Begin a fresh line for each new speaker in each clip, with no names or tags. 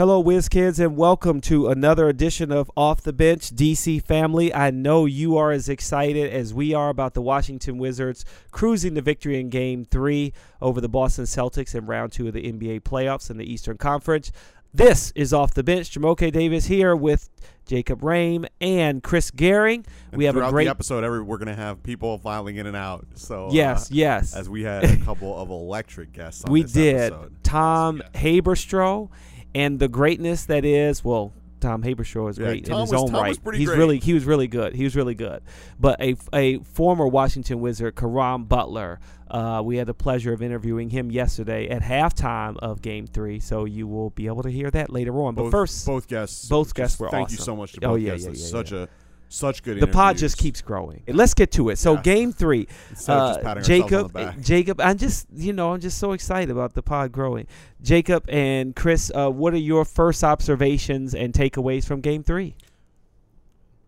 Hello, Whiz Kids, and welcome to another edition of Off the Bench DC Family. I know you are as excited as we are about the Washington Wizards cruising to victory in Game 3 over the Boston Celtics in round two of the NBA playoffs in the Eastern Conference. This is Off the Bench. Jamoke Davis here with Jacob Rame and Chris Gehring.
And
we have a great
the episode. Every we're gonna have people filing in and out. So
Yes,
uh,
yes.
as we had a couple of electric guests. On
we
this
did
episode.
Tom
Yes.
Haberstroh and the greatness that is well Tom Haberstroh is
Yeah,
great in his
was-
own
Tom
right.
pretty
He's
great.
really he was really good. He was really good. But a a former Washington Wizard, Caron Butler, uh, we had the pleasure of interviewing him yesterday at halftime of Game Three. So you will be able to hear that later on. But
Both,
first,
both guests.
both guests were
Thank you so much to
Oh,
both
yeah,
guests.
yeah,
It's
yeah,
such a such good.
the pod just keeps growing. Let's get to it. So
Yeah.
Game Three. Uh,
patting ourselves on
Jacob. Jacob, I'm just you know I'm just so excited about the pod growing. Jacob and Chris, uh, what are your first observations and takeaways from Game Three?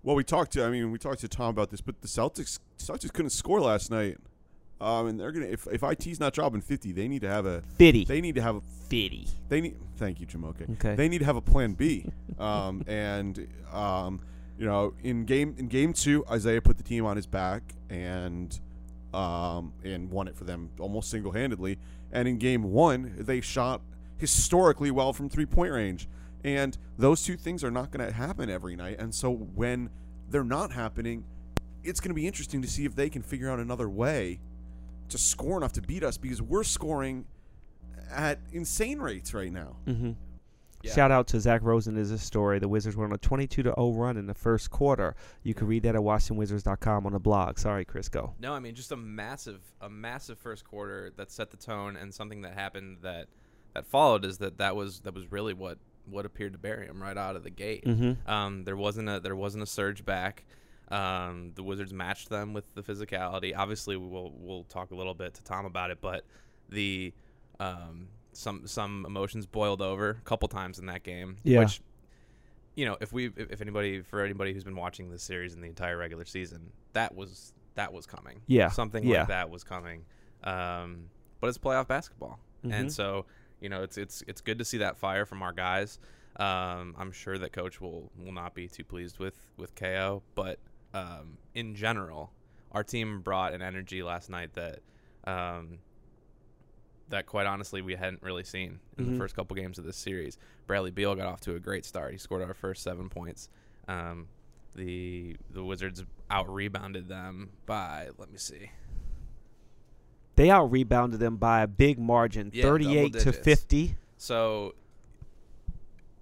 Well, we talked to. I mean, we talked to Tom about this, but the Celtics Celtics couldn't score last night. Um, and they're gonna if if IT's not dropping fifty, they need to have a
Fitty,
they need to have a
fitty.
they need. Thank you, Jamoke.
Okay.
They need to have a plan B. Um, and um, you know, in game in game two, Isaiah put the team on his back and um, and won it for them almost single handedly. And in game one, they shot historically well from three point range. And those two things are not going to happen every night. And so when they're not happening, it's going to be interesting to see if they can figure out another way to score enough to beat us because we're scoring at insane rates right now.
Mm-hmm.
Yeah.
Shout out to Zach Rosen is this story. The Wizards were on a 22 to 0 run in the first quarter. You can read that at WashingtonWizards.com on the blog. Sorry, Chris, go.
No, I mean just a massive, a massive first quarter that set the tone, and something that happened that that followed is that that was that was really what what appeared to bury him right out of the gate.
Mm-hmm.
Um, there wasn't a there wasn't a surge back. Um, the Wizards matched them with the physicality. Obviously, we'll we'll talk a little bit to Tom about it, but the um, some some emotions boiled over a couple times in that game.
Yeah.
Which, you know, if we if anybody for anybody who's been watching this series in the entire regular season, that was that was coming.
Yeah.
Something
Yeah.
like that was coming. Um, but it's playoff basketball,
Mhm.
and so you know it's it's it's good to see that fire from our guys. Um, I'm sure that coach will will not be too pleased with with KO, but um, in general, our team brought an energy last night that um, that quite honestly we hadn't really seen in
Mhm.
the first couple games of this series. Bradley Beal got off to a great start. He scored our first seven points. Um, the the Wizards out rebounded them by let me see.
They out rebounded them by a big margin,
Yeah,
38 to 50.
So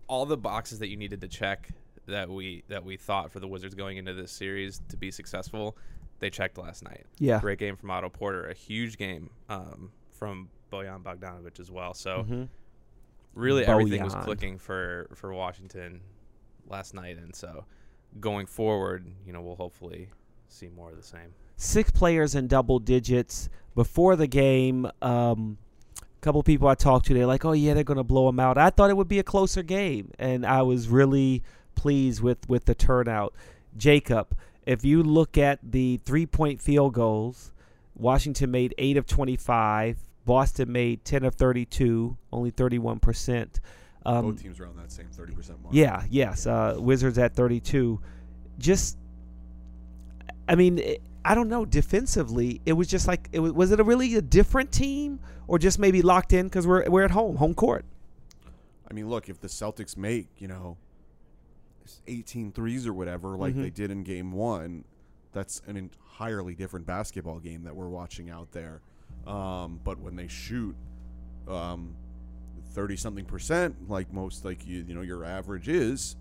all the boxes that you needed to check that we that we thought for the Wizards going into this series to be successful, they checked last night.
Yeah.
Great game from Otto Porter, a huge game um, from Bojan Bogdanovic as well. So
Mhm.
really everything was clicking for for Washington last night, and so going forward, you know, we'll hopefully see more of the same.
six players in double digits before the game. Um, a couple people I talked to, they're like, "Oh yeah, they're gonna blow them out." I thought it would be a closer game, and I was really pleased with with the turnout. Jacob, if you look at the three point field goals, Washington made eight of twenty five. Boston made ten of thirty two, only thirty one percent. Um,
Both teams are on that same thirty percent mark.
yeah, yes. Uh, Wizards at 32. Just, I mean, it, I don't know. Defensively, it was just like, it was, was it a really a different team or just maybe locked in because we're, we're at home, home court?
I mean, look, if the Celtics make, you know, 18 threes or whatever, like
Mhm.
they did in game one, that's an entirely different basketball game that we're watching out there. Um, but when they shoot um, 30 something percent, like most, like, you, you know, your average is,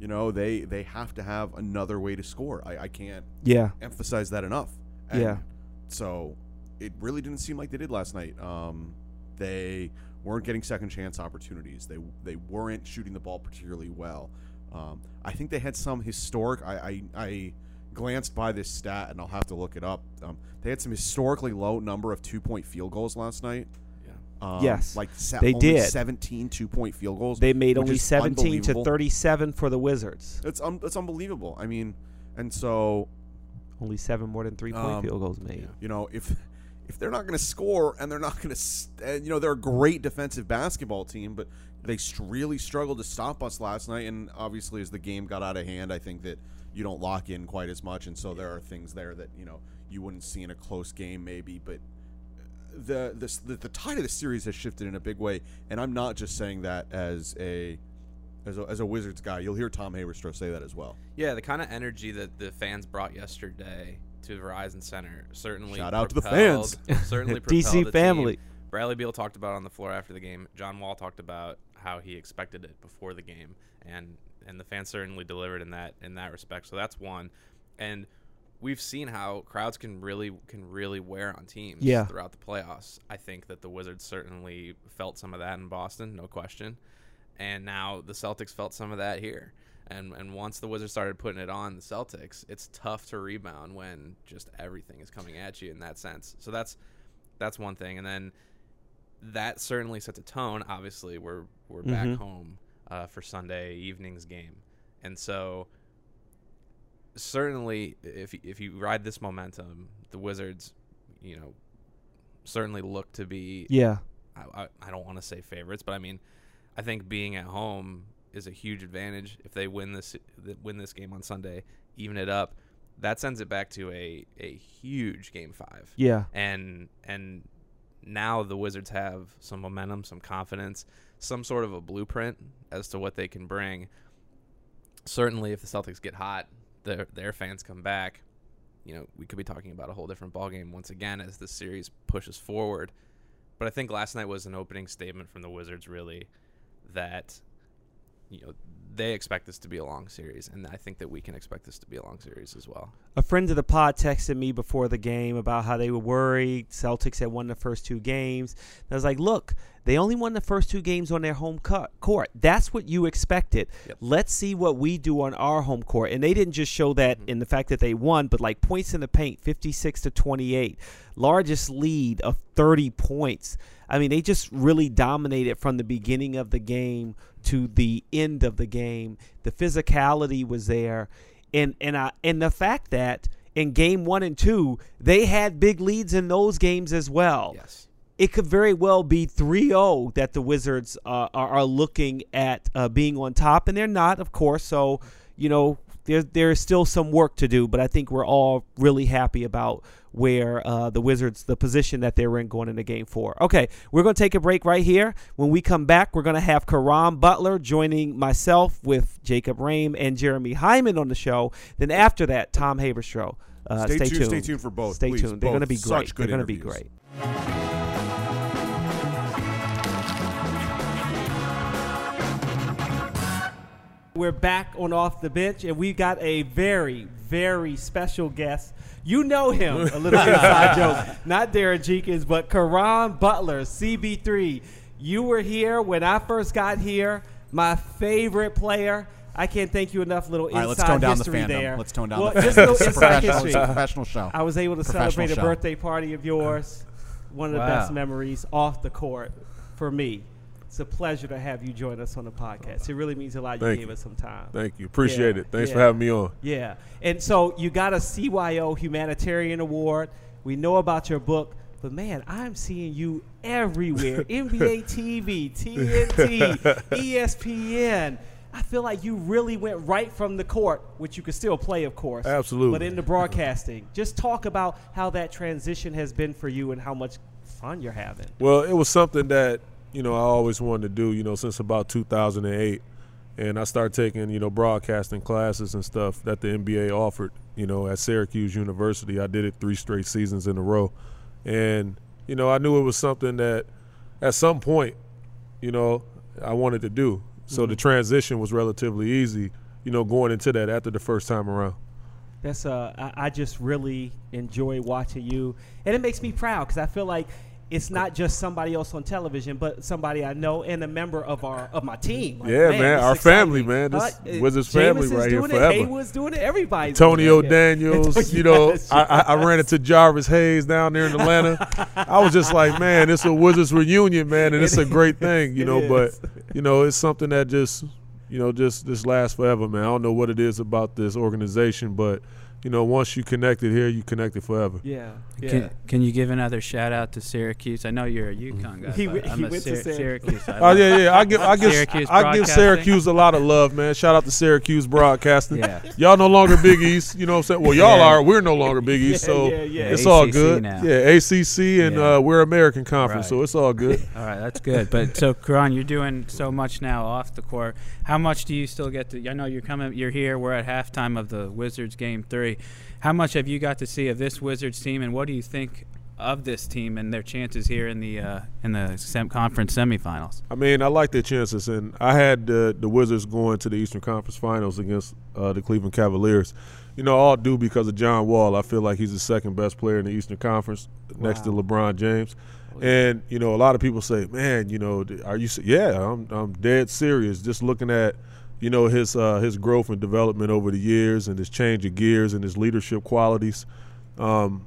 you know, they, they have to have another way to score. I, I can't
Yeah.
emphasize that enough.
Yeah.
So it really didn't seem like they did last night. Um, they weren't getting second chance opportunities. They they weren't shooting the ball particularly well. Um, I think they had some historic. I, I I glanced by this stat and I'll have to look it up. Um, they had some historically low number of two point field goals last night.
Yeah.
Um,
Yes,
like se-
they
only
did.
17 two point field goals.
They made only 17 to 37 for the Wizards.
It's um, it's unbelievable. I mean, and so
Only seven more than three point
Um,
field goals made.
you know if if they're not going to score and they're not going to, you know, they're a great defensive basketball team, but they really struggled to stop us last night. And obviously, as the game got out of hand, I think that you don't lock in quite as much, and so there are things there that you know you wouldn't see in a close game, maybe, but. The, the the the tide of the series has shifted in a big way, and I'm not just saying that as a as a, as a Wizards guy. You'll hear Tom Haberstroh say that as well.
Yeah, the kind of energy that the fans brought yesterday to Verizon Center certainly
Shout out to the fans.
certainly
DC family.
team. Bradley Beal talked about it on the floor after the game. John Wall talked about how he expected it before the game, and and the fans certainly delivered in that in that respect. So that's one, and we've seen how crowds can really can really wear on teams
Yeah.
throughout the playoffs. I think that the Wizards certainly felt some of that in Boston, no question, and now the Celtics felt some of that here. And and once the Wizards started putting it on the Celtics, it's tough to rebound when just everything is coming at you in that sense. So that's that's one thing, and then that certainly sets a tone. Obviously, we're we're back
Mhm.
home uh, for Sunday evening's game, and so certainly if if you ride this momentum, the Wizards, you know, certainly look to be
Yeah.
I, I, I don't want to say favorites, but I mean, I think being at home is a huge advantage. If they win this win this game on Sunday, even it up, that sends it back to a a huge game five.
Yeah.
And and now the Wizards have some momentum, some confidence, some sort of a blueprint as to what they can bring. Certainly, if the Celtics get hot, their their fans come back. You know, we could be talking about a whole different ballgame once again as the series pushes forward. But I think last night was an opening statement from the Wizards, really, that you know they expect this to be a long series, and I think that we can expect this to be a long series as well.
A friend of the pod texted me before the game about how they were worried. Celtics had won the first two games. And I was like, look, they only won the first two games on their home cu- court. That's what you expected.
Yep.
Let's see what we do on our home court. And they didn't just show that mm-hmm. in the fact that they won, but like points in the paint, 56 to 28, largest lead of 30 points. I mean, they just really dominated from the beginning of the game to the end of the game. The physicality was there and and I and the fact that in game one and two they had big leads in those games as well.
Yes.
It could very well be 3-0 that the Wizards uh, are, are looking at uh, being on top, and they're not, of course. So you know there there's still some work to do, but I think we're all really happy about where uh, the Wizards, the position that they're in going into Game Four. Okay, we're going to take a break right here. When we come back, we're going to have Caron Butler joining myself with Jacob Rame and Jeremy Hyman on the show. Then after that, Tom Haberstroh. Uh,
Stay
stay,
tuned-
tuned.
stay tuned for both,
Stay
please,
tuned. They're going to
both.
be great.
good
They're going to be great. We're back on Off the Bench, and we've got a very, very special guest. You know him, a little inside joke. Not Darren Jenkins, but Caron Butler, CB3. You were here when I first got here. My favorite player. I can't thank you enough. Little
All right,
inside
let's tone down the fandom.
there.
Let's tone down
well,
the
just a little inside
professional,
history.
it's a professional show.
I was able to
Professional
celebrate a
show.
birthday party of yours. One of the
Wow.
best memories off the court for me. It's a pleasure to have you join us on the podcast. It really means a lot. You
Thank
gave
you.
us some time.
Thank you. Appreciate
Yeah,
it. Thanks for having me on.
Yeah. And so you got a CYO Humanitarian Award. We know about your book, but man, I'm seeing you everywhere. NBA TV, TNT, ESPN. I feel like you really went right from the court, which you could still play, of course.
Absolutely.
But into broadcasting. Just talk about how that transition has been for you and how much fun you're having.
Well, it was something that you know I always wanted to do. You know, since about 2008, and I started taking you know broadcasting classes and stuff that the NBA offered. You know, at Syracuse University, I did it three straight seasons in a row, and you know I knew it was something that at some point, you know, I wanted to do. So the transition was relatively easy. You know, going into that after the first time around.
That's uh, I, I just really enjoy watching you, and it makes me proud because I feel like it's not just somebody else on television, but somebody I know and a member of our of my team. Like,
Yeah, man,
it's
our family, man. This
Uh,
Wizards family right here
it,
forever.
Haywood's doing it. Everybody's
Antonio
doing it.
Daniels. You know, I, I, I ran into Jarvis Hayes down there in Atlanta. I was just like, man, it's a Wizards reunion, man, and it's a great thing, you know. But you know, it's something that just, you know, just just lasts forever, man. I don't know what it is about this organization, but you know, once you connected here, you connected forever.
Yeah.
Can, can you give another shout out to Syracuse? I know you're a UConn guy.
He
but
went-
I'm
he
a
went to Syracuse.
Syracuse.
Oh
love-
yeah, yeah. I give I give
Syracuse
I give Syracuse a lot of love, man. Shout out to Syracuse Broadcasting.
Yeah.
Y'all no longer Big East. You know what I'm saying? Well, y'all
Yeah.
are. We're no longer Big East,
Yeah,
so
yeah, yeah.
it's all good.
now.
Yeah, ACC and
Yeah.
uh, we're American Conference,
Right.
so it's all good.
All right, that's good. But so, Caron, you're doing so much now off the court. How much do you still get to? I know you're coming. You're here. We're at halftime of the Wizards game three. How much have you got to see of this Wizards team, and what do you think of this team and their chances here in the uh, in the sem- conference semifinals?
I mean, I like their chances, and I had the the Wizards going to the Eastern Conference Finals against uh, the Cleveland Cavaliers. You know, all due because of John Wall. I feel like he's the second best player in the Eastern Conference, next to LeBron James. And you know, a lot of people say, "Man, you know, are you?" se-" Yeah, I'm. I'm dead serious. Just looking at, you know, his uh, his growth and development over the years, and his change of gears and his leadership qualities. Um,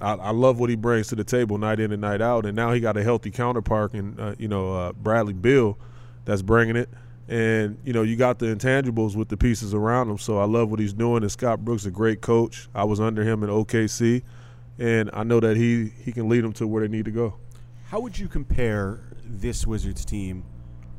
I, I love what he brings to the table night in and night out, and now he got a healthy counterpart in uh, you know uh, Bradley Beal that's bringing it, and you know you got the intangibles with the pieces around him. So I love what he's doing. And Scott Brooks is a great coach. I was under him in OKC, and I know that he he can lead them to where they need to go.
How would you compare this Wizards team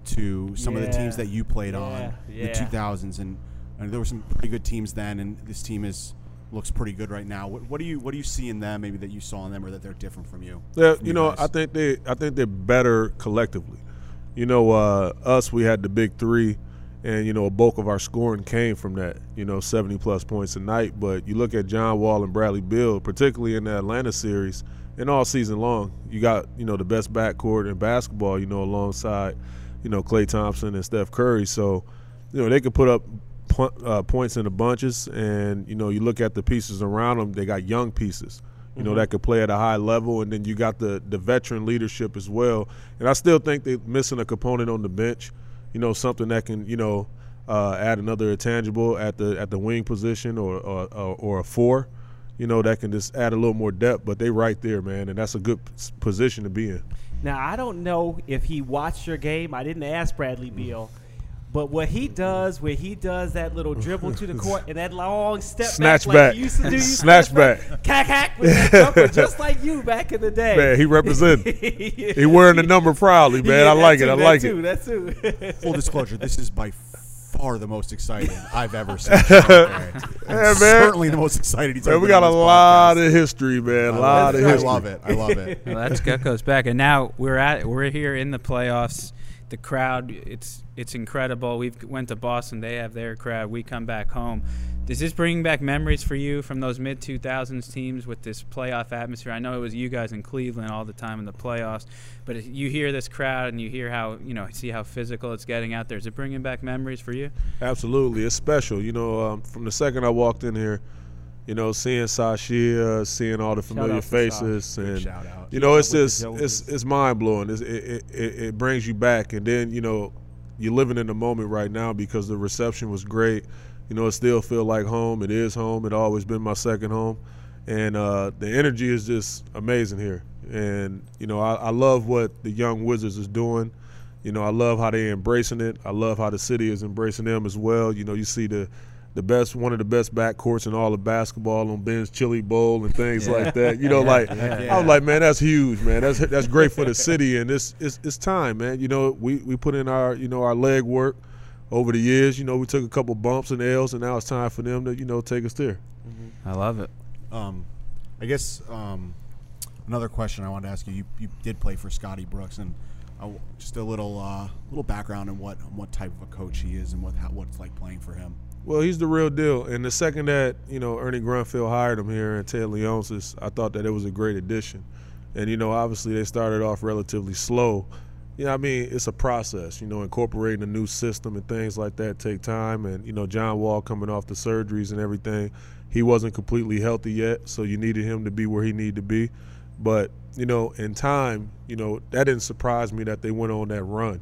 to some of the teams that you played
Yeah,
on
yeah.
the 2000s? And, and there were some pretty good teams then, and this team is looks pretty good right now. What, what do you what do you see in them? Maybe that you saw in them, or that they're different from you?
Yeah,
from
you know,
guys?
I think they I think they're better collectively. You know, uh, us we had the big three, and you know a bulk of our scoring came from that. You know, seventy plus points a night. But you look at John Wall and Bradley Beal, particularly in the Atlanta series, and all season long, you got you know the best backcourt in basketball. You know, alongside you know Klay Thompson and Steph Curry. So you know they could put up uh, points in the bunches, and you know you look at the pieces around them. They got young pieces, you know, that could play at a high level, and then you got the the veteran leadership as well. And I still think they're missing a component on the bench, you know, something that can you know uh, add another tangible at the at the wing position or or, or or a four. You know that can just add a little more depth, but they right there, man, and that's a good position to be in.
Now I don't know if he watched your game. I didn't ask Bradley mm. Beal, but what he does, where he does that little dribble to the court and that long step
Snatch
back,
back.
like he used to do, you
Snatch back.
cack hack with that jumper, just like you back in the day.
Man, he representing. He wearing the number proudly, man.
Yeah,
I
that
like
too,
it. I
that
like
too,
it.
That too.
Full disclosure: This is by far the most exciting I've ever seen. Sean
Yeah, man.
Certainly the most excited he's
Man,
ever
we got a
on this
lot
podcast.
of history, man. A
I
lot of
history. I love it. I love it.
Well, that's that goes back, and now we're at we're here in the playoffs. The crowd, it's it's incredible. We've went to Boston; they have their crowd. We come back home. Does this bring back memories for you from those mid 2000s teams with this playoff atmosphere? I know it was you guys in Cleveland all the time in the playoffs, but you hear this crowd and you hear how you know see how physical it's getting out there. Is it bringing back memories for you?
Absolutely, it's special. You know, um, from the second I walked in here, you know, seeing Sashia, seeing all the familiar faces, and
Shout out.
you know, it's just it's it's mind blowing. It, it it it brings you back, and then you know, you're living in the moment right now because the reception was great. You know, it still feel like home. It is home. It always been my second home, and uh, the energy is just amazing here. And you know, I, I love what the young Wizards is doing. You know, I love how they're embracing it. I love how the city is embracing them as well. You know, you see the the best one of the best backcourts in all of basketball on Ben's Chili Bowl and things like that. You know, like I was like, man, that's huge, man. That's that's great for the city, and it's it's it's time, man. You know, we we put in our you know our leg work over the years. You know, we took a couple bumps and L's, and now it's time for them to you know take us there.
I love it.
Um, I guess um, another question I wanted to ask you. You, you did play for Scotty Brooks, and uh, just a little uh, little background on what on what type of a coach he is and what how, what it's like playing for him.
Well, he's the real deal. And the second that you know Ernie Grunfeld hired him here and Ted Leonsis, I thought that it was a great addition. And you know, obviously they started off relatively slow. You know, I mean, it's a process. You know, incorporating a new system and things like that take time. And you know, John Wall coming off the surgeries and everything, he wasn't completely healthy yet, so you needed him to be where he needed to be. But you know, in time, you know, that didn't surprise me that they went on that run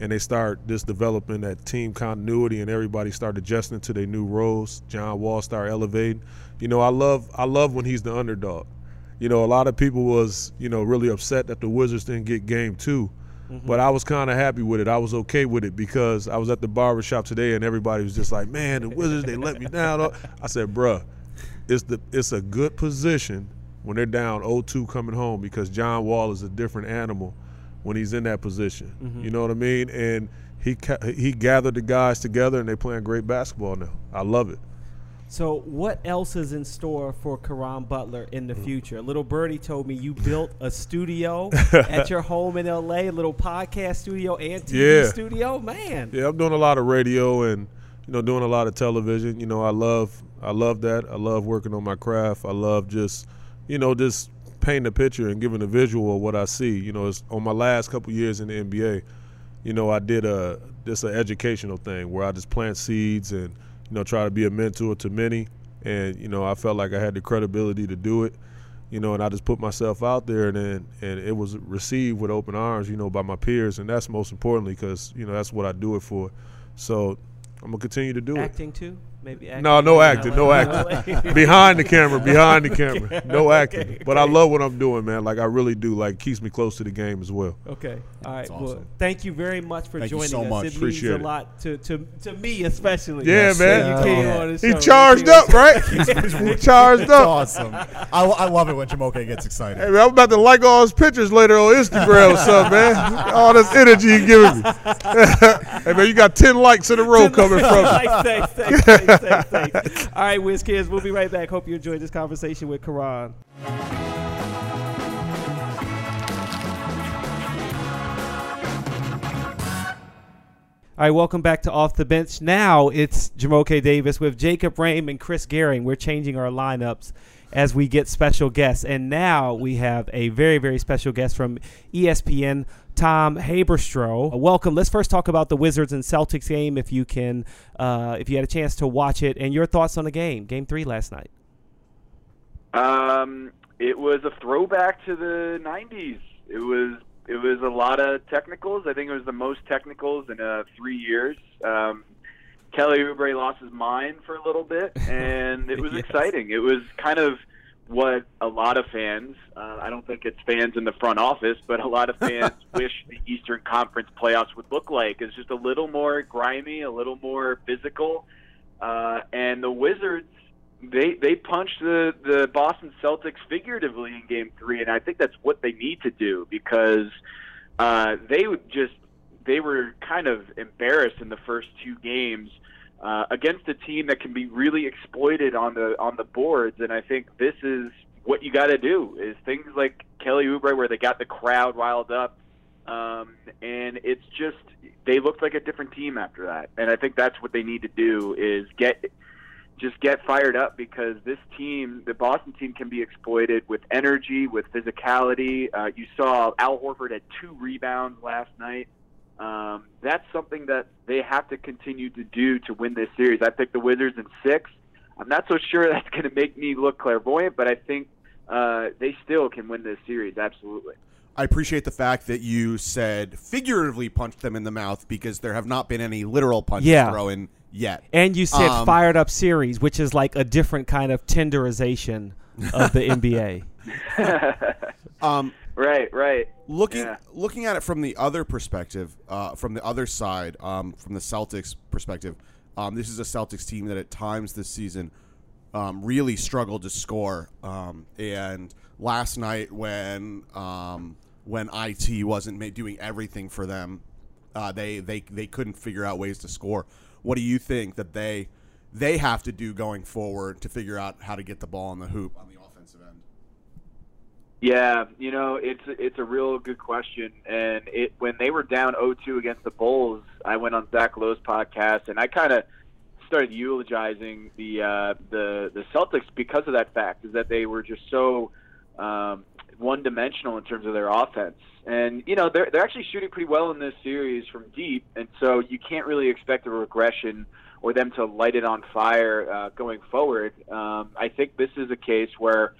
and they start just developing that team continuity and everybody start adjusting to their new roles. John Wall start elevating. You know, I love I love when he's the underdog. You know, a lot of people was, you know, really upset that the Wizards didn't get game 2. Mm-hmm. But I was kind of happy with it. I was okay with it because I was at the barber shop today and everybody was just like, "Man, the Wizards they let me down." I said, "Bruh, it's the it's a good position when they're down 0-2 coming home because John Wall is a different animal when he's in that position.
Mm-hmm.
You know what I mean? And he ca- he gathered the guys together and they're playing great basketball now. I love it.
So, what else is in store for Caron Butler in the future? Little Birdie told me you built a studio at your home in LA, a little podcast studio and TV
Yeah.
studio. Man,
Yeah, I'm doing a lot of radio and you know doing a lot of television. You know, I love I love that. I love working on my craft. I love just you know just painting a picture and giving a visual of what I see. You know, it's on my last couple years in the NBA. You know, I did a just an educational thing where I just plant seeds and you know try to be a mentor to many. And you know, I felt like I had the credibility to do it. You know, and I just put myself out there, and then and it was received with open arms. You know, by my peers, and that's most importantly because you know that's what I do it for. So I'm gonna continue to do it.
acting too? Maybe acting.
No, no
in
acting, no
LA.
acting. behind the camera, behind the camera, no acting. But I love what I'm doing, man. Like I really do. Like keeps me close to the game as well.
Okay. All right.
That's
Well, thank you very much for
Thank you
joining
so
us.
much.
It
Appreciate
means
it.
a lot to, to, to me, especially.
Yeah,
Yes,
man.
You
yeah.
came on the
He charged
You
up, right? He charged up.
awesome. I, I love it when Jamoke gets excited.
Hey, man, I'm about to like all his pictures later on Instagram or something, man. All this energy you giving me. hey, man, you got 10 likes in a row coming from me.
thanks, thanks, thanks, thanks, thanks. All right, Wiz Kids, we'll be right back. Hope you enjoyed this conversation with Caron. All right, welcome back to Off the Bench. Now it's Jamoke Davis with Jacob Rame and Chris Gehring. We're changing our lineups as we get special guests. And now we have a very, very special guest from ESPN, Tom Haberstroh. Uh, Welcome. Let's first talk about the Wizards and Celtics game, if you can, uh, if you had a chance to watch it, and your thoughts on the game, Game Three last night.
Um, it was a throwback to the '90s. It was it was a lot of technicals. I think it was the most technicals in uh, three years. Um, Kelly Oubre lost his mind for a little bit, and it was
Yes.
exciting. It was kind of what a lot of fans, uh, I don't think it's fans in the front office, but a lot of fans wish the Eastern Conference playoffs would look like. It's just a little more grimy, a little more physical. Uh, and the Wizards, they they punched the, the Boston Celtics figuratively in game three, and I think that's what they need to do because uh, they would just they were kind of embarrassed in the first two games uh, against a team that can be really exploited on the on the boards, and I think this is what you got to do is things like Kelly Oubre where they got the crowd riled up, um, and it's just they looked like a different team after that, and I think that's what they need to do is get just get fired up because this team, the Boston team, can be exploited with energy, with physicality. Uh, you saw Al Horford had two rebounds last night. Um, that's something that they have to continue to do to win this series. I picked the Wizards in six. I'm not so sure that's going to make me look clairvoyant, but I think uh, they still can win this series. Absolutely.
I appreciate the fact that you said figuratively punched them in the mouth because there have not been any literal punches
Yeah.
thrown yet.
And you said
Um,
fired up series, which is like a different kind of tenderization of the NBA.
Um,
right, right.
looking
Yeah.
looking at it from the other perspective, uh, from the other side, um, from the Celtics perspective, um, this is a Celtics team that at times this season um, really struggled to score. Um, and last night, when um, when it wasn't ma- doing everything for them, uh, they they they couldn't figure out ways to score. What do you think that they they have to do going forward to figure out how to get the ball in the hoop on the offensive end?
Yeah, you know, it's it's a real good question. And it when they were down 0-2 against the Bulls, I went on Zach Lowe's podcast and I kind of started eulogizing the uh, the the Celtics because of that fact is that they were just so um, one dimensional in terms of their offense. And you know, they're they're actually shooting pretty well in this series from deep, and so you can't really expect a regression or them to light it on fire uh, going forward. Um, I think this is a case where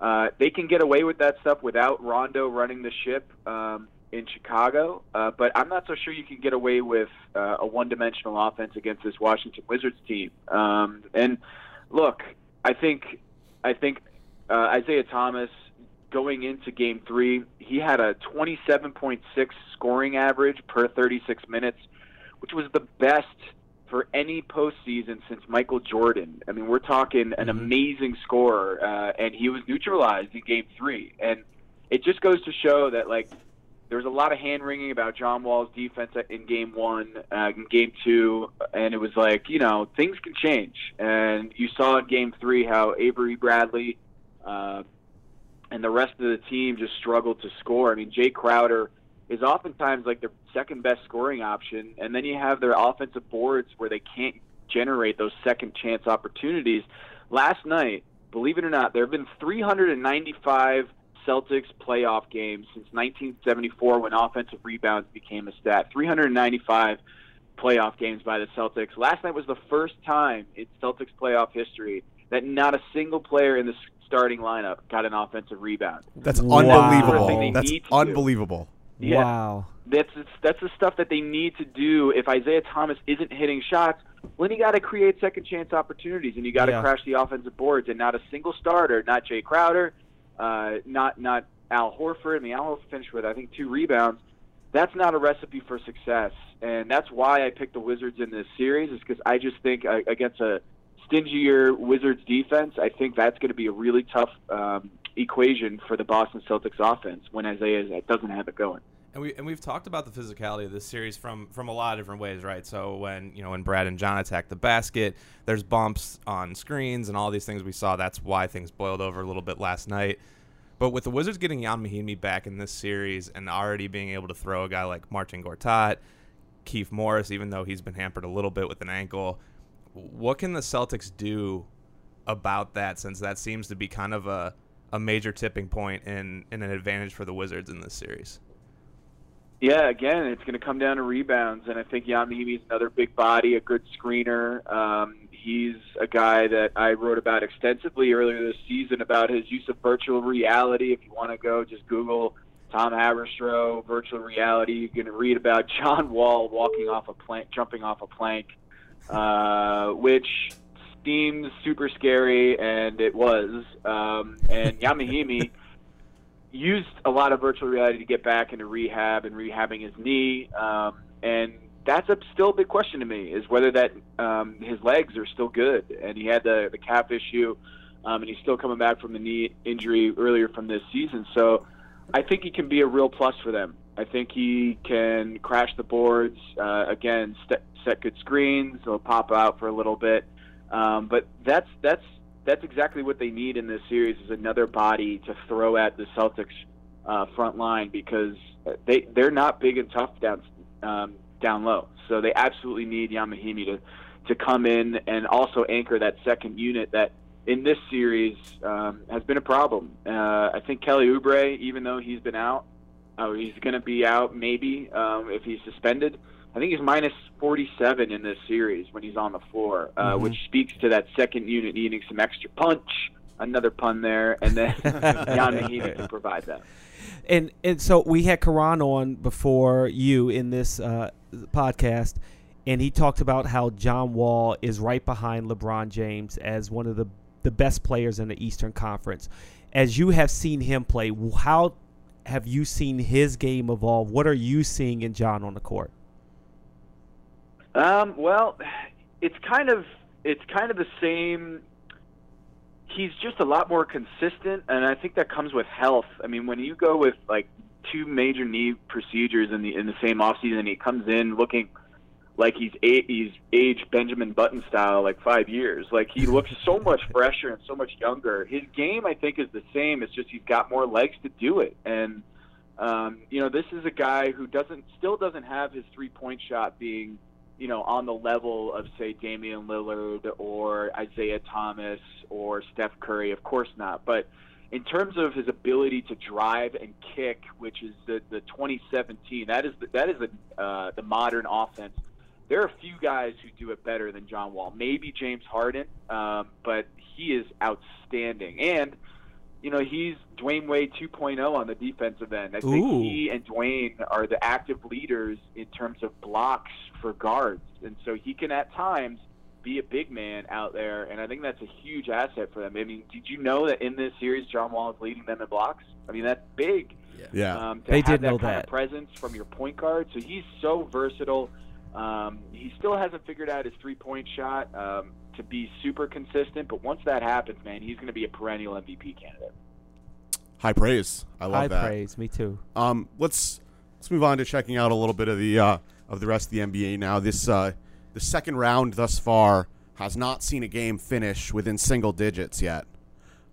uh, they can get away with that stuff without Rondo running the ship um, in Chicago, uh, but I'm not so sure you can get away with uh, a one-dimensional offense against this Washington Wizards team. Um, and look, I think I think uh, Isaiah Thomas going into Game Three, he had a 27.6 scoring average per 36 minutes, which was the best for any postseason since Michael Jordan. I mean, we're talking an amazing scorer, uh, and he was neutralized in Game Three. And it just goes to show that like there was a lot of hand wringing about John Wall's defense in Game One, uh, in Game Two, and it was like you know things can change. And you saw in Game Three how Avery Bradley. Uh, and the rest of the team just struggled to score. I mean, Jae Crowder is oftentimes like their second best scoring option, and then you have their offensive boards where they can't generate those second chance opportunities. Last night, believe it or not, there have been 395 Celtics playoff games since 1974 when offensive rebounds became a stat. 395 playoff games by the Celtics. Last night was the first time in Celtics playoff history that not a single player in the starting lineup got an offensive rebound.
That's
Wow.
unbelievable. That's
need to do. Yeah.
Wow.
That's that's the stuff that they need to do. If Isaiah Thomas isn't hitting shots, well, then you got to create second chance opportunities, and you got to
Yeah.
crash the offensive boards. And not a single starter, not Jae Crowder, uh, not not Al Horford. I mean, Al Horford finished with I think two rebounds. That's not a recipe for success, and that's why I picked the Wizards in this series. Is because I just think uh, against a stingier Wizards defense, I think that's going to be a really tough um, equation for the Boston Celtics offense when Isaiah doesn't have it going.
And we and we've talked about the physicality of this series from from a lot of different ways, right? So when you know when Brad and John attack the basket, there's bumps on screens and all these things we saw. That's why things boiled over a little bit last night. But with the Wizards getting Ian Mahinmi back in this series and already being able to throw a guy like Marcin Gortat, Keith Morris, even though he's been hampered a little bit with an ankle, what can the Celtics do about that? Since that seems to be kind of a a major tipping and, in in an advantage for the Wizards in this series.
Yeah, again, it's going to come down to rebounds, and I think Ian Mahinmi is another big body, a good screener. Um, he's a guy that I wrote about extensively earlier this season about his use of virtual reality. If you want to go, just Google Tom Haberstroh virtual reality. You can read about John Wall walking off a plank, jumping off a plank, uh, which seems super scary, and it was. Um, and Ian Mahinmi used a lot of virtual reality to get back into rehab and rehabbing his knee. Um, and that's a still a big question to me is whether that um, his legs are still good. And he had the the calf issue, um, and he's still coming back from the knee injury earlier from this season. So I think he can be a real plus for them. I think he can crash the boards uh, again, st- set good screens. He'll pop out for a little bit. Um, but that's that's that's exactly what they need in this series is another body to throw at the Celtics uh, front line because they they're not big and tough down um, down low. So they absolutely need Ian Mahinmi to to come in and also anchor that second unit that in this series um, has been a problem. Uh, I think Kelly Oubre, even though he's been out, uh, he's going to be out maybe um, if he's suspended. I think he's minus 47 in this series when he's on the floor, uh,
Mhm.
which speaks to that second unit needing some extra punch. Another pun there, and then Ian Mahinmi can provide that.
And and so we had Caron on before you in this uh, podcast, and he talked about how John Wall is right behind LeBron James as one of the the best players in the Eastern Conference. As you have seen him play, how have you seen his game evolve? What are you seeing in John on the court?
Um, well, it's kind of it's kind of the same. He's just a lot more consistent, and I think that comes with health. I mean, when you go with like two major knee procedures in the in the same offseason, he comes in looking like he's a, he's aged Benjamin Button style like five years. Like he looks so much fresher and so much younger. His game, I think, is the same. It's just he's got more legs to do it, and um, you know, this is a guy who doesn't still doesn't have his three point shot being you know, on the level of say Damian Lillard or Isaiah Thomas or Steph Curry, of course not. But in terms of his ability to drive and kick, which is the the 2017, that is the, that is the uh, the modern offense. There are a few guys who do it better than John Wall. Maybe James Harden, um, but he is outstanding. And you know, he's Dwyane Wade 2.0 on the defensive end. I think
Ooh.
he and Dwayne are the active leaders in terms of blocks for guards. And so he can at times be a big man out there, and I think that's a huge asset for them. I mean, did you know that in this series, John Wall is leading them in blocks? I mean, that's big
Yeah.
um, to
They
have
did
that
know
kind
that.
of presence from your point guard. So he's so versatile. Um, he still hasn't figured out his three-point shot um, to be super consistent, but once that happens, man, he's going to be a perennial MVP candidate.
High praise. I love
High
that.
High praise. Me too.
Um, let's let's move on to checking out a little bit of the uh, of the rest of the NBA now. This uh, the second round thus far has not seen a game finish within single digits yet.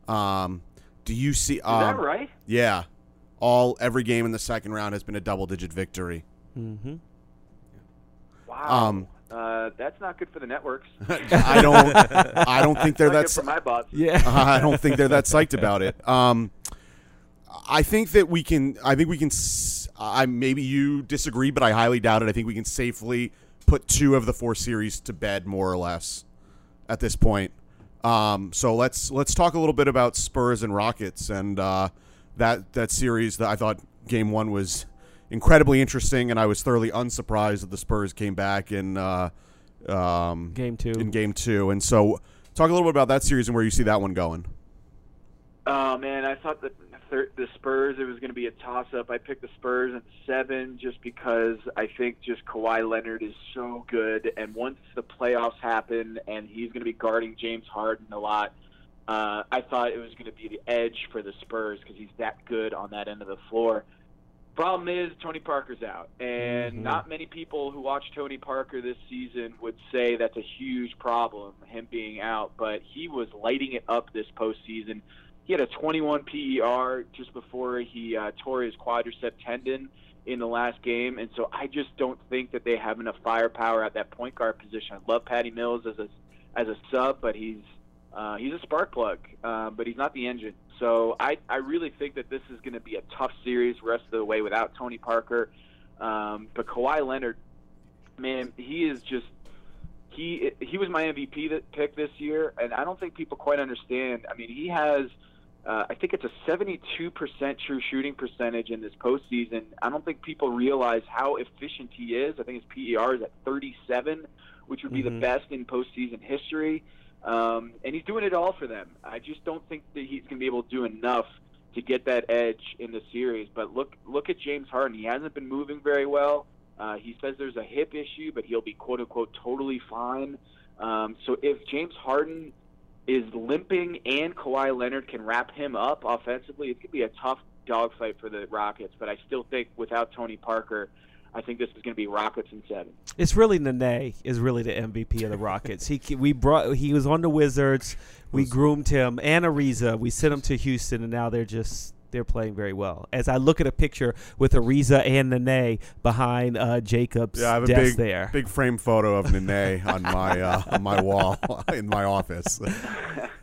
Um, do you see?
Is
Um,
that right?
Yeah, all every game in the second round has been a double digit victory.
Mm-hmm.
Wow.
um,
uh, that's not good for the networks.
I don't I don't think they're that
good for my boss.
Yeah.
I don't think they're that psyched about it. Um, I think that we can. I think we can. I maybe you disagree, but I highly doubt it. I think we can safely put two of the four series to bed, more or less, at this point. Um, so let's let's talk a little bit about Spurs and Rockets and uh, that that series. That I thought Game One was incredibly interesting, and I was thoroughly unsurprised that the Spurs came back in uh, um,
Game two.
in Game Two. And so, talk a little bit about that series and where you see that one going.
Oh man, I thought that thir- the Spurs it was going to be a toss-up. I picked the Spurs at seven just because I think just Kawhi Leonard is so good, and once the playoffs happen and he's going to be guarding James Harden a lot, uh, I thought it was going to be the edge for the Spurs because he's that good on that end of the floor. Problem is Tony Parker's out, and
Mhm.
not many people who watch Tony Parker this season would say that's a huge problem, him being out. But he was lighting it up this postseason. He had a 21 PER just before he uh, tore his quadricep tendon in the last game, and so I just don't think that they have enough firepower at that point guard position. I love Patty Mills as a as a sub, but he's uh, he's a spark plug, uh, but he's not the engine. So I, I really think that this is going to be a tough series the rest of the way without Tony Parker. Um, but Kawhi Leonard, man, he is just he he was my MVP that pick this year, and I don't think people quite understand. I mean, he has. Uh, I think it's a 72% true shooting percentage in this postseason. I don't think people realize how efficient he is. I think his PER is at 37, which would be the
Mhm.
best in postseason history. Um, and he's doing it all for them. I just don't think that he's going to be able to do enough to get that edge in the series. But look, look at James Harden. He hasn't been moving very well. Uh, he says there's a hip issue, but he'll be quote unquote totally fine. Um, so if James Harden is limping and Kawhi Leonard can wrap him up offensively, it could be a tough dogfight for the Rockets. But I still think without Tony Parker, I think this is going to be Rockets in seven.
It's really Nene is really the MVP of the Rockets. He we brought he was on the Wizards. We groomed him and Ariza. We sent him to Houston, and now they're just they're playing very well. As I look at a picture with Ariza and Nene behind uh, Jacob's
Yeah, I have a
desk
big
there.
big frame photo of Nene on my uh, on my wall in my office.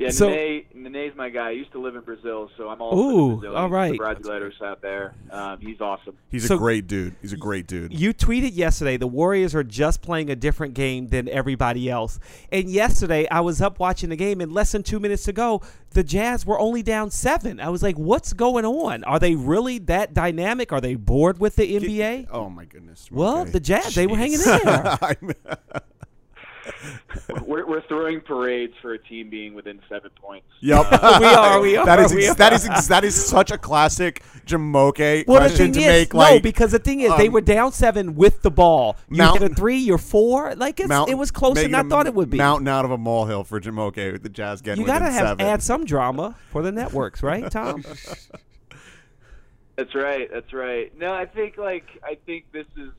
Yeah,
So-
Nene, Nene's my guy. I used to live in Brazil, so I'm all
Ooh,
for the
all right.
Brasileiros out there. Um, he's awesome.
He's
So-
a great dude. He's a great dude.
You tweeted yesterday the Warriors are just playing a different game than everybody else. And yesterday I was up watching the game and less than 2 minutes ago the Jazz were only down 7. I was like what's going on? Are they really that dynamic? Are they bored with the NBA?
Oh my goodness.
Well,
Okay.
the Jazz they were hanging in there.
I'm-
we're, we're throwing parades for a team being within seven points.
Yep,
We are, we are,
That is ex- that is ex- that is such a classic Jamoke
Well, the
question
thing
to
is,
make.
no, because the thing is, they
um,
were down seven with the ball. You
Mountain-
hit a three, you're four. Like it's,
mount-
it was closer than I thought it would be.
Mountain out of a molehill for Jamoke with the Jazz getting
you gotta have
seven.
add some drama for the networks, right, Tom?
That's right. That's right. No, I think like I think this is,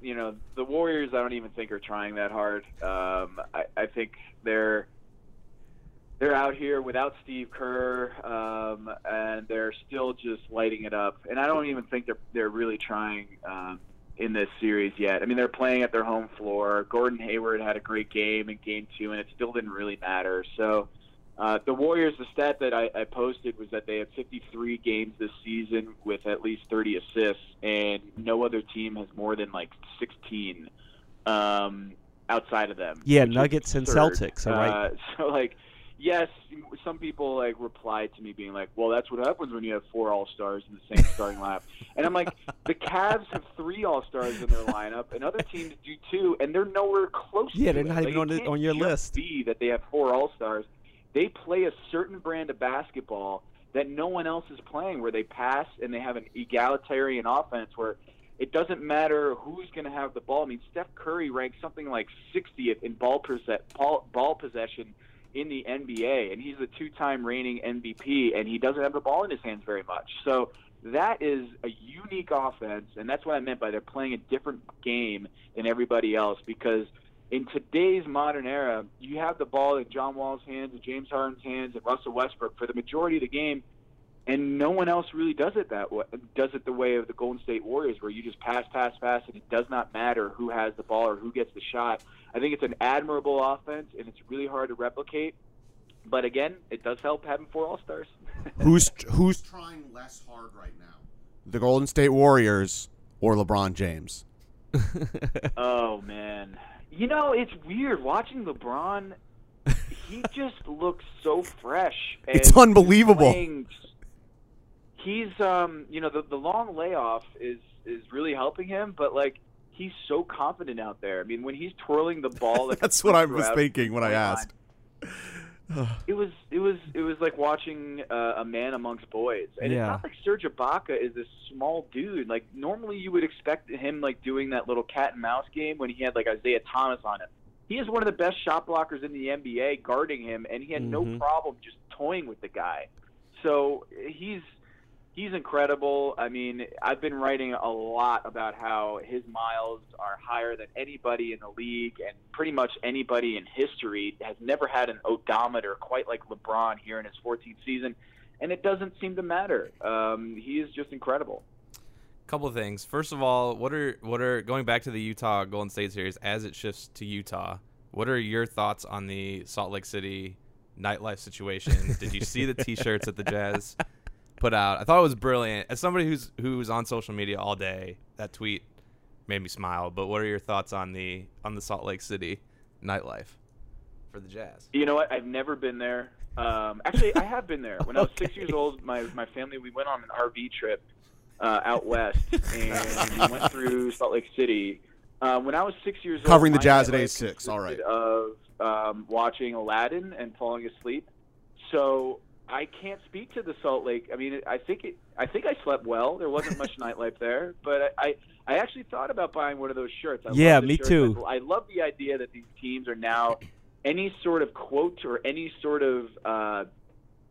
you know, the Warriors. I don't even think are trying that hard. Um, I, I think they're they're out here without Steve Kerr, um, and they're still just lighting it up. And I don't even think they're they're really trying um, in this series yet. I mean, they're playing at their home floor. Gordon Hayward had a great game in Game Two, and it still didn't really matter. So. Uh, the Warriors, the stat that I, I posted was that they had 53 games this season with at least 30 assists, and no other team has more than like 16 um, outside of them.
Yeah, Nuggets and. Celtics, all right.
Uh, so like, yes, some people like replied to me being like, "Well, that's what happens when you have four All Stars in the same starting lineup," and I'm like, the Cavs have three All Stars in their lineup, and other teams do too, and they're nowhere close.
Yeah,
to
they're
it.
not
Like,
even
it
on the- on your list.
Be that they have four All Stars. They play a certain brand of basketball that no one else is playing, where they pass and they have an egalitarian offense where it doesn't matter who's going to have the ball. I mean, Steph Curry ranks something like 60th in ball, perse- ball, ball possession in the NBA, and he's the two-time reigning MVP, and he doesn't have the ball in his hands very much. So that is a unique offense, and that's what I meant by they're playing a different game than everybody else because in today's modern era, you have the ball in John Wall's hands and James Harden's hands and Russell Westbrook for the majority of the game, and no one else really does it that way. Does it the way of the Golden State Warriors, where you just pass, pass, pass, and it does not matter who has the ball or who gets the shot. I think it's an admirable offense, and it's really hard to replicate. But again, it does help having four All Stars.
who's who's trying less hard right now? The Golden State Warriors or LeBron James?
oh man, you know it's weird watching LeBron. He just looks so fresh. And
It's unbelievable.
playing- He's um, you know, the the long layoff is is really helping him, but like he's so confident out there. I mean, when he's twirling the ball, like
That's what I was thinking when I asked.
It was it was it was like watching uh, a man amongst boys, and
Yeah.
it's not like Serge Ibaka is this small dude. Like normally you would expect him like doing that little cat and mouse game when he had like Isaiah Thomas on him. He is one of the best shot blockers in the NBA, guarding him, and he had no
Mhm.
problem just toying with the guy. So he's he's incredible. I mean, I've been writing a lot about how his miles are higher than anybody in the league, and pretty much anybody in history has never had an odometer quite like LeBron here in his 14th season. And it doesn't seem to matter. Um, he is just incredible.
couple of things. First of all, what are what are going back to the Utah Golden State series as it shifts to Utah? What are your thoughts on the Salt Lake City nightlife situation? Did you see the T-shirts at the Jazz put out? I thought it was brilliant. As somebody who's who's on social media all day, that tweet made me smile. But what are your thoughts on the on the Salt Lake City nightlife for the Jazz?
You know what? I've never been there. Um, actually, I have been there. When I was six years old, my my family we went on an RV trip uh, out west, and we went through Salt Lake City. Uh, when I was six years old,
Covering the Jazz at age six, all right.
Of um, watching Aladdin and falling asleep. So I can't speak to the Salt Lake. I mean, I think it, I think I slept well. There wasn't much nightlife there, but I, I I actually thought about buying one of those shirts. I
Yeah, me
shirts.
too.
I, I love the idea that these teams are now any sort of quote or any sort of uh,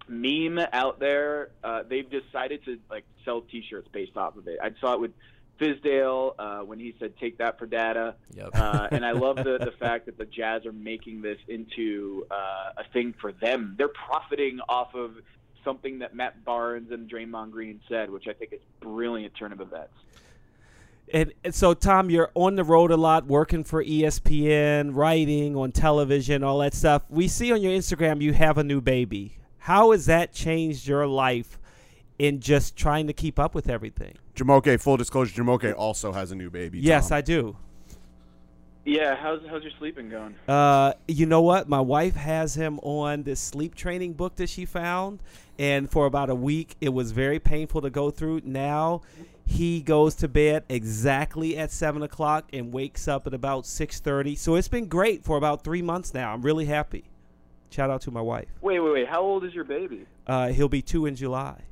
meme out there. Uh, they've decided to like sell T-shirts based off of it. I saw it with Fizdale uh, when he said "Take that for data."
Yep.
Uh, and I love the, the fact that the Jazz are making this into uh, a thing for them. They're profiting off of something that Matt Barnes and Draymond Green said, which I think is brilliant turn of events.
And, and so, Tom, you're on the road a lot, working for ESPN, writing on television, all that stuff. We see on your Instagram you have a new baby. How has that changed your life in just trying to keep up with everything?
Jamoke, full disclosure, Jamoke also has a new baby.
Yes,
Tom.
I do.
Yeah, how's how's your sleeping going?
Uh, you know what? My wife has him on this sleep training book that she found, and for about a week, it was very painful to go through. Now, he goes to bed exactly at seven o'clock and wakes up at about six thirty. So it's been great for about three months now. I'm really happy. Shout out to my wife.
Wait, wait, wait. How old is your baby?
Uh, he'll be two in July.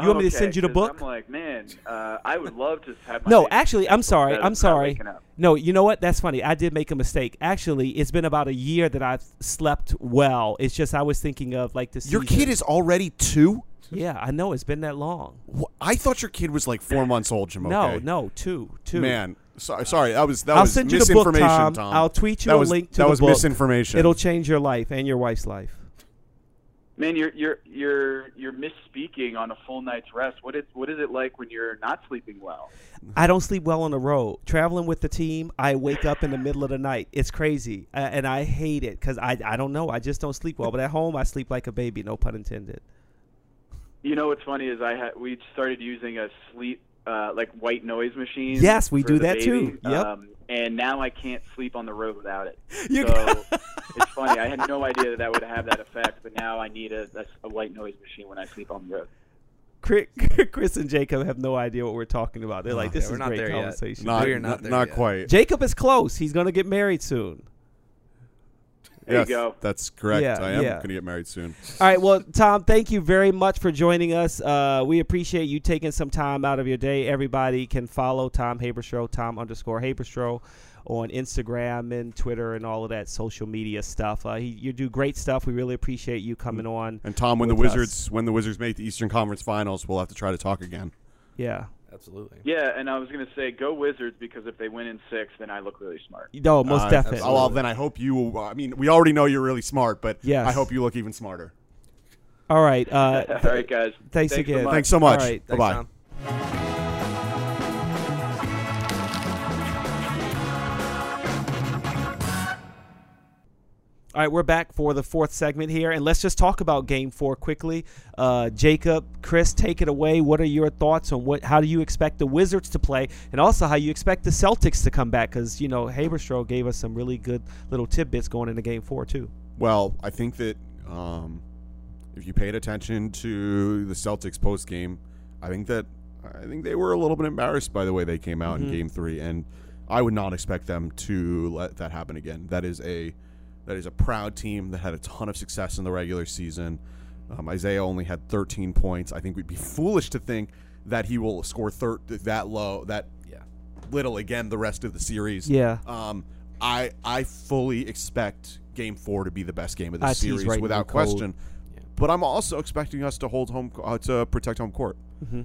You want me to
Okay,
send you the
'cause
book?
I'm like, man, uh, I would love to have my
No,
baby
actually, I'm sorry.
instead
I'm
not
sorry.
waking up.
No, you know what? That's funny. I did make a mistake. Actually, it's been about a year that I've slept well. It's just I was thinking of like the
Your kid is already two.
Yeah, I know. It's been that long.
Wh- I thought your kid was like four months old, Jamoke.
No, no, two, two.
Man, sorry, sorry. That was that
I'll
was
send you the book,
misinformation,
Tom. I'll tweet you
that
a
was,
link to
that
the
was
book.
misinformation.
It'll change your life and your wife's life.
Man, you're you're you're you're misspeaking on a full night's rest. What is what is it like when you're not sleeping well?
I don't sleep well on the road. Traveling with the team, I wake up in the middle of the night. It's crazy, uh, and I hate it because I I don't know. I just don't sleep well. But at home, I sleep like a baby. No pun intended.
You know what's funny is I had we started using a sleep uh, like white noise machine.
Yes, we do
the
that too. Yep.
Um, and now I can't sleep on the road without it.
You
so it's funny. I had no idea that that would have that effect, but now I need a, a, a white noise machine when I sleep on the road.
Chris, Chris and Jacob have no idea what we're talking about. They're like, "This
Yeah, we're
is
not
great
there yet.
conversation."
not,
We're
not,
not there
not
yet.
quite.
Jacob is close. He's gonna get married soon.
There
yes,
you go.
That's correct.
Yeah,
I am
yeah.
going to get married soon.
All right. Well, Tom, thank you very much for joining us. Uh, we appreciate you taking some time out of your day. Everybody can follow Tom Haberstroh, Tom underscore Haberstroh, on Instagram and Twitter and all of that social media stuff. Uh, he, you do great stuff. We really appreciate you coming on.
And Tom, when the
With us.
Wizards when the Wizards make the Eastern Conference Finals, we'll have to try to talk again.
Yeah.
Absolutely.
Yeah, and I was gonna say go Wizards because if they win in six, then I look really smart.
No, most
Uh,
definitely.
oh, well, then I hope you. I mean, we already know you're really smart, but
Yes.
I hope you look even smarter.
All right. Uh,
All right, guys.
thanks
so
again.
much.
Thanks so much.
All right.
Bye
Thanks,
bye.
All right, we're back for the fourth segment here, and let's just talk about Game Four quickly. Uh, Jacob, Chris, take it away. What are your thoughts on what? How do you expect the Wizards to play, and also how you expect the Celtics to come back? Because you know Haberstroh gave us some really good little tidbits going into Game Four too.
Well, I think that um, if you paid attention to the Celtics post game, I think that I think they were a little bit embarrassed by the way they came out
Mhm.
in Game Three, and I would not expect them to let that happen again. That is a that is a proud team that had a ton of success in the regular season. Um, Isaiah only had 13 points. I think we'd be foolish to think that he will score thir- that low, that
Yeah.
little again the rest of the series.
Yeah.
Um, I I fully expect Game Four to be the best game of the
IT's
series
writing
without question.
Yeah.
But I'm also expecting us to hold home uh, to protect home court.
hmm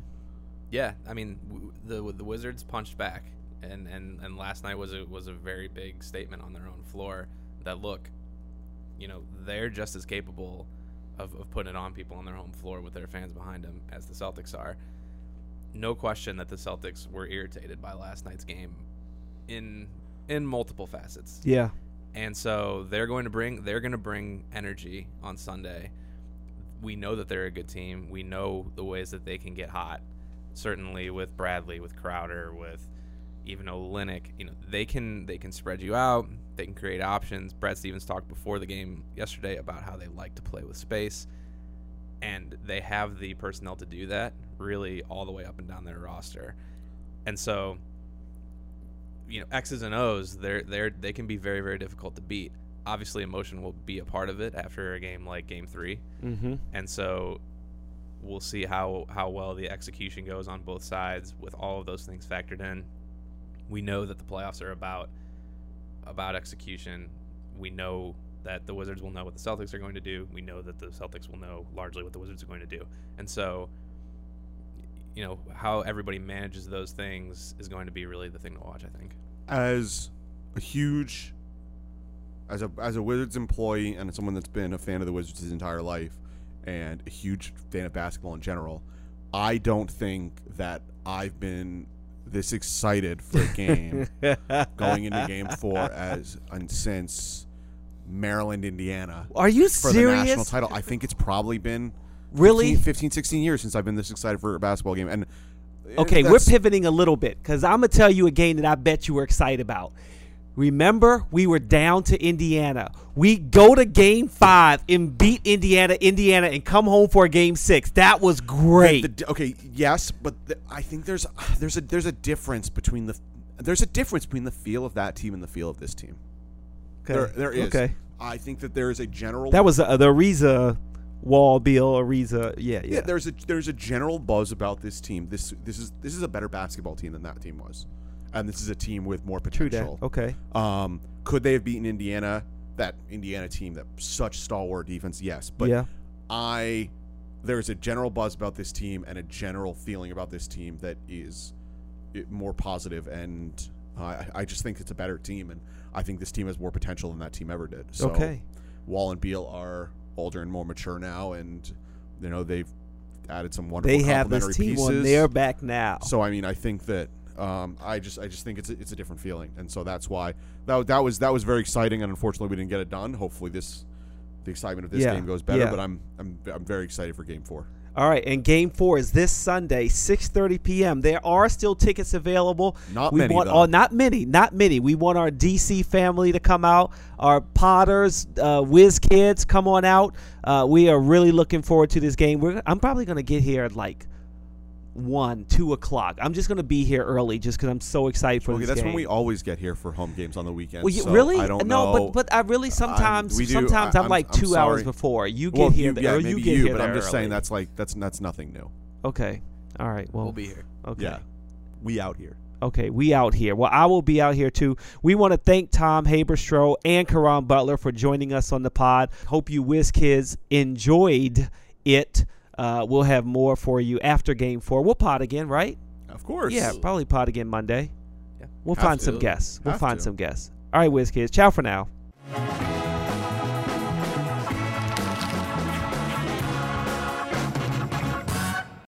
Yeah, I mean w- the the Wizards punched back, and, and, and last night was a was a very big statement on their own floor that look, you know, they're just as capable of, of putting it on people on their home floor with their fans behind them as the Celtics are. No question that the Celtics were irritated by last night's game, in in multiple facets.
Yeah.
And so they're going to bring they're going to bring energy on Sunday. We know that they're a good team. We know the ways that they can get hot. Certainly with Bradley, with Crowder, with even Olynyk, you know, they can they can spread you out. They can create options. Brad Stevens talked before the game yesterday about how they like to play with space. And they have the personnel to do that really all the way up and down their roster. And so you know X's and O's they're they're they can be very very difficult to beat. Obviously, emotion will be a part of it after a game like Game Three,
hmm
and so we'll see how how well the execution goes on both sides with all of those things factored in. We know that the playoffs are about about execution. We know that the Wizards will know what the Celtics are going to do. We know that the Celtics will know largely what the Wizards are going to do, and so you know how everybody manages those things is going to be really the thing to watch. I think.
As a huge, as a as a Wizards employee and someone that's been a fan of the Wizards his entire life, and a huge fan of basketball in general, I don't think that I've been this excited for a game going into Game Four as and since Maryland, Indiana.
Are you
for the national
serious?
title. I think it's probably been
Really?
15, 15, 16 years since I've been this excited for a basketball game. And uh,
Okay, we're pivoting a little bit because I'm gonna tell you a game that I bet you were excited about. Remember, we were down to Indiana. We go to Game Five and beat Indiana, Indiana, and come home for a Game Six. That was great.
the- the- okay, yes, but the, I think there's there's a there's a difference between the there's a difference between the feel of that team and the feel of this team. There, there is.
Okay,
I think that there is a general.
that was uh, the Ariza Wall, Beal, Ariza. Yeah, yeah.
yeah. There's a there's a general buzz about this team. This this is this is a better basketball team than that team was, and this is a team with more potential.
Okay.
Um, could they have beaten Indiana? That Indiana team, that such stalwart defense, yes. But
yeah.
I, there's a general buzz about this team and a general feeling about this team that is more positive, and uh, I, I just think it's a better team, and I think this team has more potential than that team ever did. So
okay.
Wall and Beal are older and more mature now, and you know they've added some wonderful
They have this team
pieces.
on their back now.
So I mean, I think that um, I just I just think it's a, it's a different feeling, and so that's why that that was that was very exciting, and unfortunately we didn't get it done. Hopefully this the excitement of this
Yeah,
game goes better,
yeah.
but I'm I'm I'm very excited for Game Four.
All right, and Game Four is this Sunday, 6:30 p.m. There are still tickets available.
Not
we
many,
want,
though.
Oh, not many, not many. We want our DC family to come out. Our Potters, uh, Whiz kids, come on out. Uh, we are really looking forward to this game. We're, I'm probably going to get here at like one, two o'clock. I'm just gonna be here early just because I'm so excited for
Okay,
this
that's
game.
when we always get here for home games on the weekend.
Well, you,
so
really?
I don't
no,
know.
but but I really sometimes
we do-
sometimes
I-
I'm,
I'm-
like
I'm
two hours before. You get
well,
here
you, yeah,
or
maybe
you get
you,
here
but I'm
there
just saying that's like that's that's nothing new.
okay. All right. Well,
We'll be here.
okay.
Yeah, we out here.
Okay, we out here. Well, I will be out here too. We want to thank Tom Haberstroh and Caron Butler for joining us on the pod. Hope you Whiz Kids enjoyed it. Uh, we'll have more for you after game four. We'll pod again, right?
Of course.
Yeah, probably pod again Monday.
Yeah.
We'll
Have
find
to.
some guests. We'll
Have
find
to.
some guests. All right, Whiz Kids. Ciao for now.